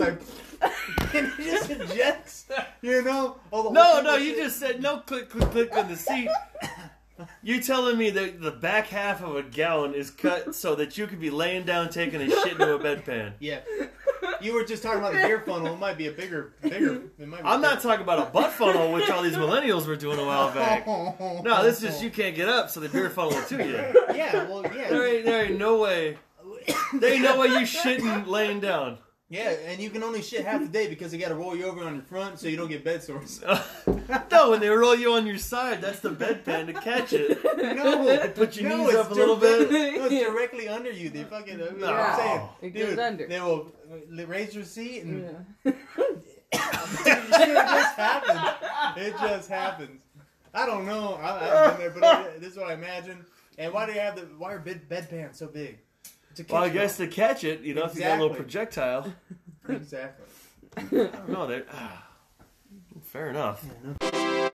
like, and it just ejects. You know? No, no, you just said no click, click, click on the seat. You're telling me that the back half of a gallon is cut so that you could be laying down taking a shit into a bedpan? Yeah. You were just talking about the beer funnel. It might be a bigger, bigger. It might be I'm not talking about a butt funnel, which all these millennials were doing a while back. No, this is just you can't get up, so the beer funnel will to you. Yeah, well, yeah. There ain't, there ain't no way. There ain't no way you shitting laying down. Yeah, and you can only shit half the day because they got to roll you over on your front so you don't get bed sores. no, when they roll you on your side, that's the bedpan to catch it. No, they Put your no, knees up a little bit. directly- No, it's directly under you. They fucking. You know what I'm saying? It Dude, goes under. They will uh, raise your seat and Yeah. it just happens. It just happens. I don't know. I, I've been there, but I, this is what I imagine. And why do you have the why are bed bedpans so big? Well, I guess to catch it, you know, if you got a little projectile. exactly. I don't know. They're, ah, fair enough.